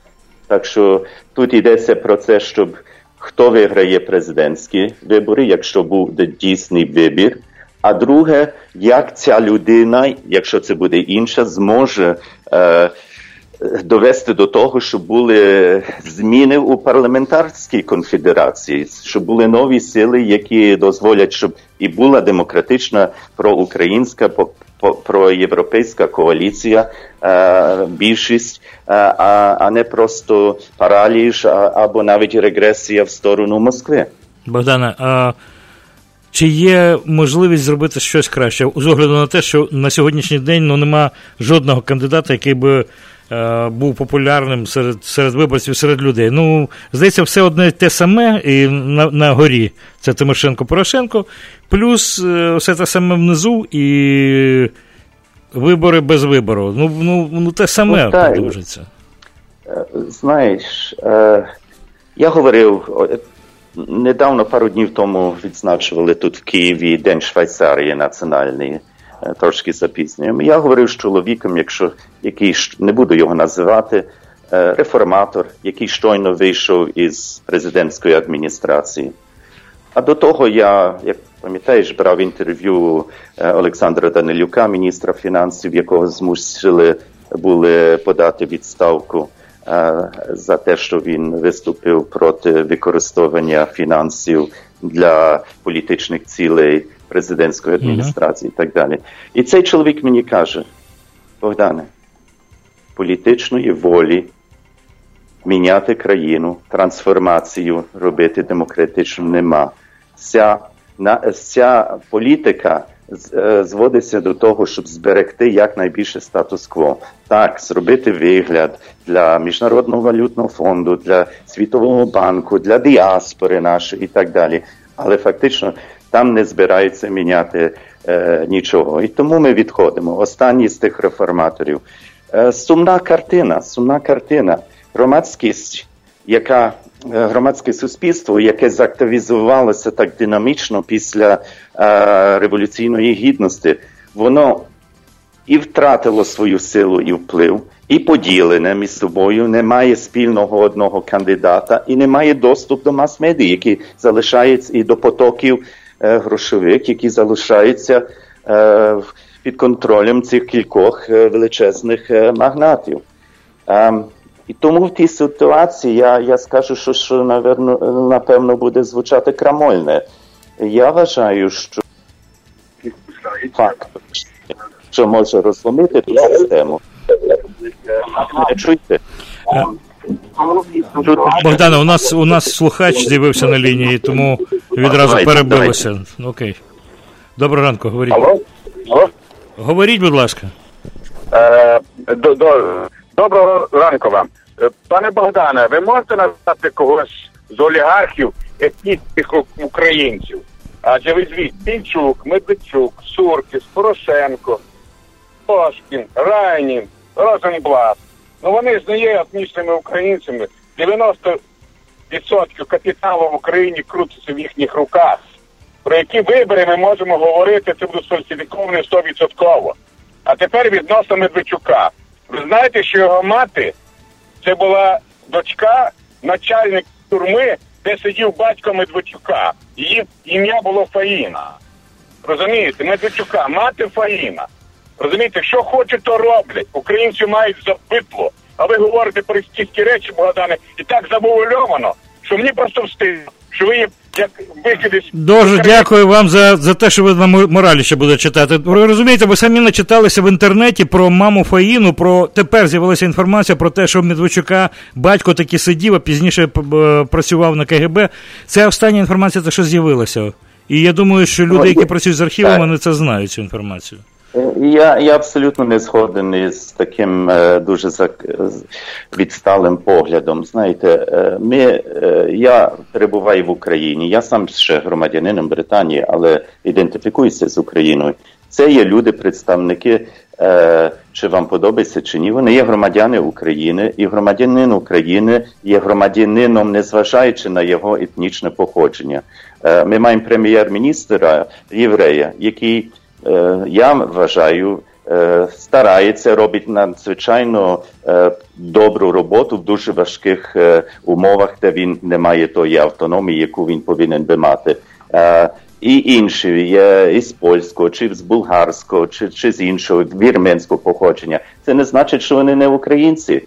T: Так що тут йдеться про це, щоб хто виграє президентські вибори, якщо буде дійсний вибір. А друге, як ця людина, якщо це буде інша, зможе. Е, довести до того, щоб були зміни у парламентарській конфедерації, щоб були нові сили, які дозволять, щоб і була демократична проукраїнська проєвропейська коаліція, е, більшість, е, а не просто параліж або навіть регресія в сторону Москви.
I: Богдане, а чи є можливість зробити щось краще з огляду на те, що на сьогоднішній день ну нема жодного кандидата, який би Е, був популярним серед серед виборців, серед людей. Ну, здається, все одне те саме і на на горі це Тимошенко Порошенко, плюс е, все те саме внизу і вибори без вибору. Ну, ну, ну те саме ну, продовжиться.
T: Е, знаєш, я говорив. Недавно пару днів тому відзначували тут в Києві День Швейцарії національний. Е, трошки запізнюємо. Я говорив з чоловіком, якщо який не буду його називати, е, реформатор, який щойно вийшов із президентської адміністрації. А до того я, як пам'ятаєш, брав інтерв'ю е, Олександра Данилюка, міністра фінансів, якого змусили були подати відставку за те, що він виступив проти використовування фінансів для політичних цілей президентської адміністрації і так далі. І цей чоловік мені каже: Богдане, політичної волі міняти країну, трансформацію робити демократично нема. Ця, на, ця політика е, зводиться до того, щоб зберегти якнайбільше статус-кво. Так, зробити вигляд для Міжнародного валютного фонду, для Світового банку, для діаспори нашої і так далі. Але фактично там не збираються міняти е, нічого. І тому ми відходимо. Останній з тих реформаторів. Е, сумна картина, сумна картина. Громадськість, яка е, громадське суспільство, яке заактивізувалося так динамічно після е, революційної гідності, воно і втратило свою силу і вплив, і поділене між собою, немає спільного одного кандидата і немає доступу до мас-медій, які залишаються і до потоків е, грошових, які залишаються е, під контролем цих кількох е, величезних е, магнатів. І тому в тій ситуації я, я скажу, що, що наверно, напевно буде звучати крамольне. Я вважаю, що факт, що може розломити ту систему. Не чуєте?
I: Богдане, у нас у нас слухач з'явився на лінії, тому відразу
T: Давайте,
I: перебилося. Окей. Доброго ранку, говоріть.
U: Алло? Алло?
I: Говоріть, будь ласка.
U: Е, до, до, доброго ранку вам. Е, Пане Богдане, ви можете назвати когось з олігархів етнічних українців? Адже ви звіть Пінчук, Медведчук, Суркіс, Порошенко, Пошкін, Райнін, Розенблат. Ну вони ж не є етнічними українцями. 90% капіталу в Україні крутиться в їхніх руках. Про які вибори ми можемо говорити, це буде сфальсифіковане 100%. А тепер відносно Медведчука. Ви знаєте, що його мати це була дочка начальник тюрми, де сидів батько Медведчука. Її ім'я було Фаїна. Розумієте, Медведчука, мати Фаїна. Розумієте, що хочуть, то роблять. Українці мають запитло. А ви говорите про стільки речі, Богдане, і так завуальовано, що мені просто встигно, що ви є як.
I: Дуже дякую вам за, за те, що ви на мо- моралі ще будете читати. Ви розумієте, ви самі начиталися в інтернеті про маму Фаїну, про тепер з'явилася інформація про те, що Медведчука батько таки сидів, а пізніше п- працював на КГБ. Це остання інформація, те, що з'явилася. І я думаю, що люди, які працюють з архівом, вони це знають, цю інформацію.
T: Я, я абсолютно не згоден із таким е, дуже відсталим поглядом. Знаєте, е, ми, е, я перебуваю в Україні, я сам ще громадянином Британії, але ідентифікуюся з Україною. Це є люди, представники, е, чи вам подобається чи ні. Вони є громадяни України, і громадянин України є громадянином, незважаючи на його етнічне походження. Е, ми маємо прем'єр-міністра єврея, який е, я вважаю, старається, робить надзвичайно добру роботу в дуже важких умовах, де він не має тої автономії, яку він повинен би мати. І інші є із польського, чи з булгарського, чи, чи з іншого вірменського походження. Це не значить, що вони не українці.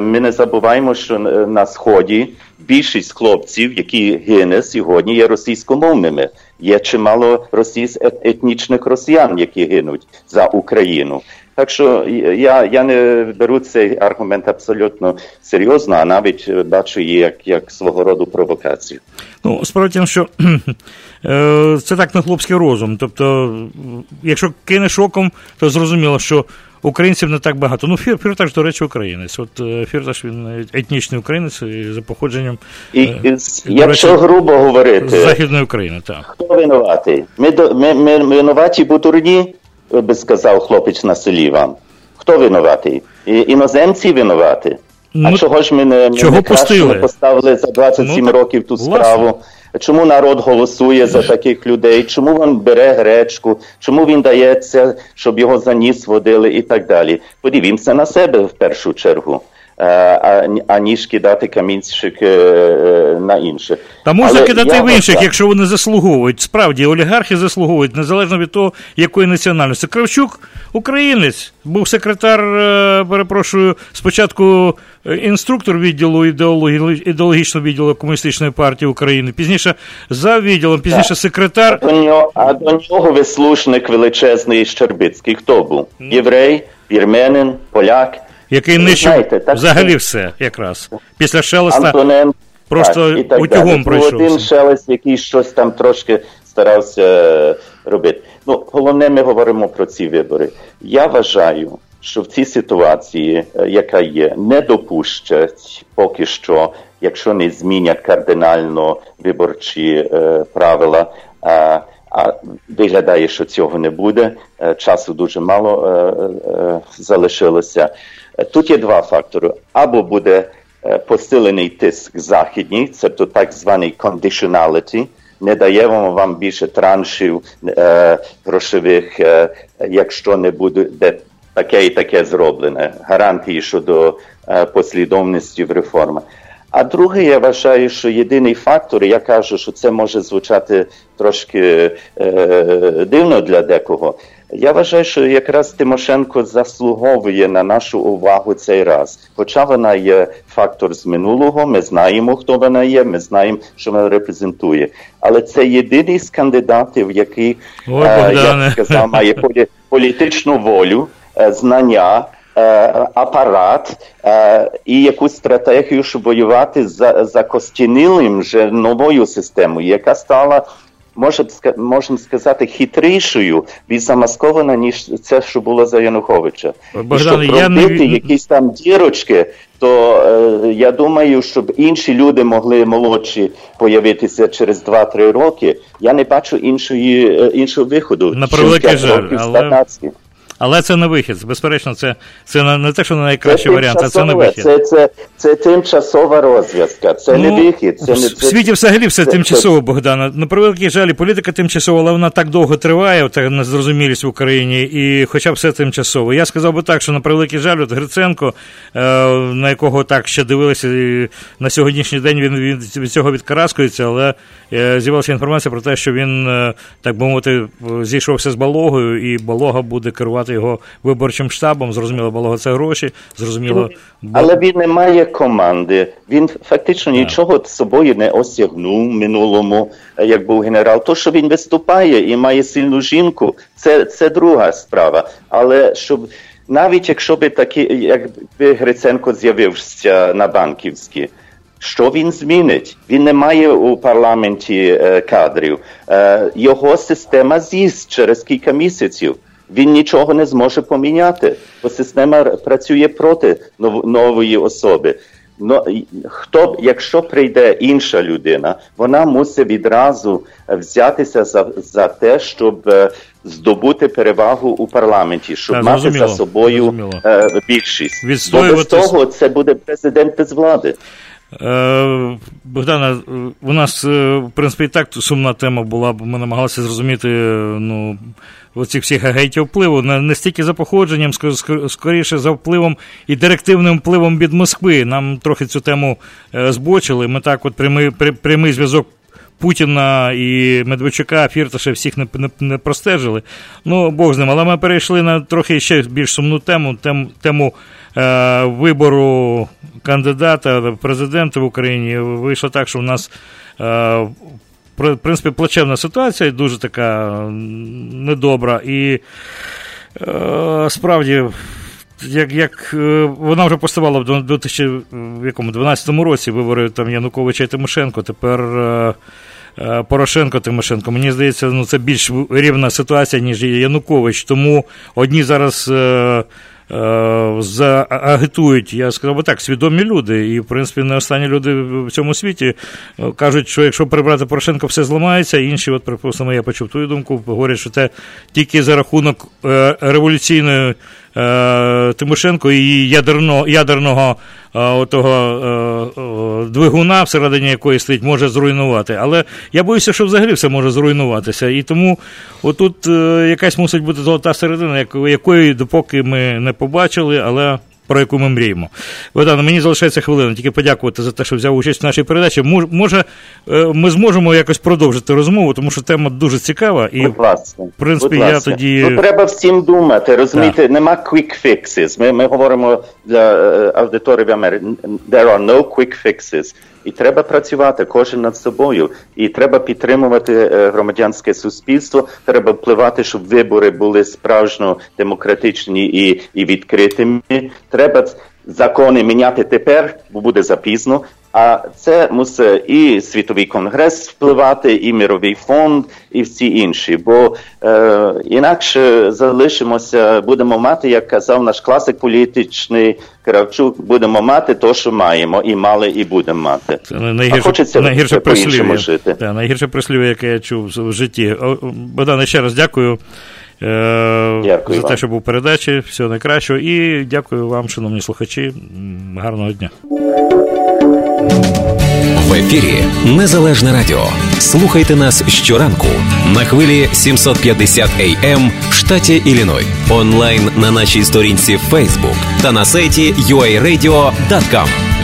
T: Ми не забуваємо, що на сході більшість хлопців, які гине сьогодні, є російськомовними. Є чимало російсь етнічних росіян, які гинуть за Україну. Так що я, я не беру цей аргумент абсолютно серйозно, а навіть бачу її як, як свого роду провокацію.
I: Ну, справа в що е, це так на хлопський розум. Тобто, якщо кине шоком, то зрозуміло, що українців не так багато. Ну, Фір, Фірташ, до речі, українець. От е, Фірташ, він етнічний українець і за походженням
T: І,
I: е,
T: і, якщо
I: речі,
T: грубо говорити,
I: з Західної України, так.
T: Хто винуватий? Ми, до- ми, ми винуваті бутурні, би сказав хлопець на селі вам. Хто винуватий? І, іноземці винуваті.
I: Ну,
T: а чого ж ми не, ми
I: чого
T: не краще поставили за 27
I: Ну,
T: років ту
I: власне.
T: справу? Чому народ голосує за таких людей? Чому він бере гречку? Чому він дається, щоб його за ніс водили і так далі? Подивімося на себе в першу чергу, а- аніж кидати камінчик на інших.
I: Та можна
T: Але
I: кидати
T: я
I: в інших,
T: вважаю-
I: якщо вони заслуговують. Справді, олігархи заслуговують, незалежно від того, якої національності. Кравчук українець, був секретар, е, перепрошую, спочатку е, інструктор відділу ідеології, ідеологічного відділу Комуністичної партії України, пізніше за відділом, пізніше секретар.
T: А до нього, а до нього вислушник величезний Щербицький. Хто був? Єврей, вірменин, поляк.
I: Який нищив
T: знаєте, так
I: взагалі все, якраз. Після Шелеста
T: Антонен,
I: просто
T: так, і так
I: утюгом
T: далі.
I: Пройшовся.
T: один шелест, який щось там трошки старався е, робити. Ну, головне, ми говоримо про ці вибори. Я вважаю, що в цій ситуації, е, яка є, не допущать поки що, якщо не змінять кардинально виборчі е, правила. А, а виглядає, що цього не буде. Е, Часу дуже мало е, е, залишилося. Тут є два фактори: або буде е, посилений тиск західній, тобто так званий conditionality, не даємо вам більше траншів е, грошових, е, якщо не буде таке і таке зроблене, гарантії щодо е, послідовності в реформах. А друге, я вважаю, що єдиний фактор, я кажу, що це може звучати трошки е, дивно для декого. Я вважаю, що якраз Тимошенко заслуговує на нашу увагу цей раз. Хоча вона є фактор з минулого, ми знаємо, хто вона є, ми знаємо, що вона репрезентує. Але це єдиний з кандидатів, який
I: Ой,
T: е, я сказав, має полі- політичну волю, е, знання. е, Апарат е, і якусь стратегію, щоб воювати за закостянілим вже новою системою, яка стала може можемо сказати, хитрішою і замаскована, ніж це, що було за Януковича.
I: Богдан,
T: і щоб
I: я не
T: якісь там дірочки, то е, я думаю, щоб інші люди могли молодші появитися через 2-3 роки. Я не бачу іншої е, іншого виходу.
I: На превеликий жаль, але-. Але це не вихід. Безперечно, це, це не, не те, що найкращий
T: Це
I: варіант, а це не вихід.
T: Це, це, це тимчасова розв'язка, це не
I: Ну,
T: вихід. Це
I: в,
T: не,
I: в світі взагалі все
T: це-
I: тимчасово, Богдана. На превеликий жаль, політика тимчасова, але вона так довго триває, та незрозумілість в Україні, і хоча б все тимчасово. Я сказав би так, що на превеликий жаль, от Гриценко, е, на якого так ще дивилися, на сьогоднішній день він від, від цього відкараскується, але е, з'явилася інформація про те, що він, е, так би мовити, зійшовся з Балогою, і Балога буде керувати його виборчим штабом. Зрозуміло, Балога це гроші, зрозуміло.
T: Але він не має команди. Він фактично нічого з собою не осягнув в минулому, е, як був генерал. То, що він виступає і має сильну жінку, це, це друга справа. Але щоб навіть якщо би такі, якби Гриценко з'явився на банківській, що він змінить? Він не має у парламенті е, кадрів. Е, його система з'їсть через кілька місяців. Він нічого не зможе поміняти, бо система працює проти нов- нової особи. Но хто б- якщо прийде інша людина, вона мусить відразу е, взятися за, за те, щоб е, здобути перевагу у парламенті, щоб
I: Так,
T: мати
I: зрозуміло,
T: за собою
I: зрозуміло.
T: е, більшість. Бо без того це буде президент без влади.
I: Е, Богдана, е, у нас, е, в принципі, і так сумна тема була, бо ми намагалися зрозуміти е, ну, оцих всіх агентів впливу, не, стільки за походженням, ск- ск- скоріше за впливом і директивним впливом від Москви. Нам трохи цю тему е, збочили. Ми так, от прямий, прямий зв'язок. Путіна і Медведчука, Фірташа всіх не, не, не простежили. Ну, Бог з ним. Але ми перейшли на трохи ще більш сумну тему, тему, тему е, вибору кандидата президента в Україні. Вийшло так, що в нас, е, в принципі, плачевна ситуація, дуже така недобра. І е, справді. Як, як е, вона вже поставала в 2012 році вибори там Януковича і Тимошенко, тепер е, е, Порошенко Тимошенко. Мені здається, ну це більш рівна ситуація, ніж Янукович. Тому одні зараз е, е, заагитують, я сказав так, свідомі люди. І, в принципі, не останні люди в цьому світі е, кажуть, що якщо прибрати Порошенко, все зламається. Інші, от, припустимо, я почув твою думку, говорять, що це тільки за рахунок е, революційної. Е, Тимошенко і ядерно, ядерного е, отого, е, двигуна, всередині якої стоїть, може зруйнувати. Але я боюся, що взагалі все може зруйнуватися. І тому отут е, якась мусить бути золота середина, яко- якої допоки ми не побачили, але. Про яку ми мріємо. Богдан, мені залишається хвилина, тільки подякувати за те, що взяв участь в нашій передачі. Мож- Може, е, ми зможемо якось продовжити розмову, тому що тема дуже цікава. І,
T: Будь ласка.
I: в принципі,
T: Будь
I: я тоді.
T: Ну, треба всім думати, розумієте, нема quick fixes. Ми, ми говоримо для е, аудиторії в Америці. There are no quick fixes. І треба працювати кожен над собою. І треба підтримувати е, громадянське суспільство. Треба впливати, щоб вибори були справжньо демократичні і, і відкритими. Треба закони міняти тепер, бо буде запізно. А це мусить і світовий конгрес впливати, і мировий фонд, і всі інші. Бо е, інакше залишимося, будемо мати, як казав наш класик політичний Кравчук, будемо мати то, що маємо, і мали, і будемо мати.
I: Це
T: а
I: найгірше,
T: хочеться
I: найгірше прислів'я.
T: жити.
I: Так, найгірше прислів'я, яке я чув в житті. Богдане, ще раз дякую. Е,
T: Дякую
I: за те, що був у передачі. Всього найкращого. І дякую вам, шановні слухачі. Гарного дня.
P: В ефірі Незалежне Радіо. Слухайте нас щоранку на хвилі 750 AM штат штаті Ілліной. Онлайн на нашій сторінці Facebook та на сайті uaradio.com.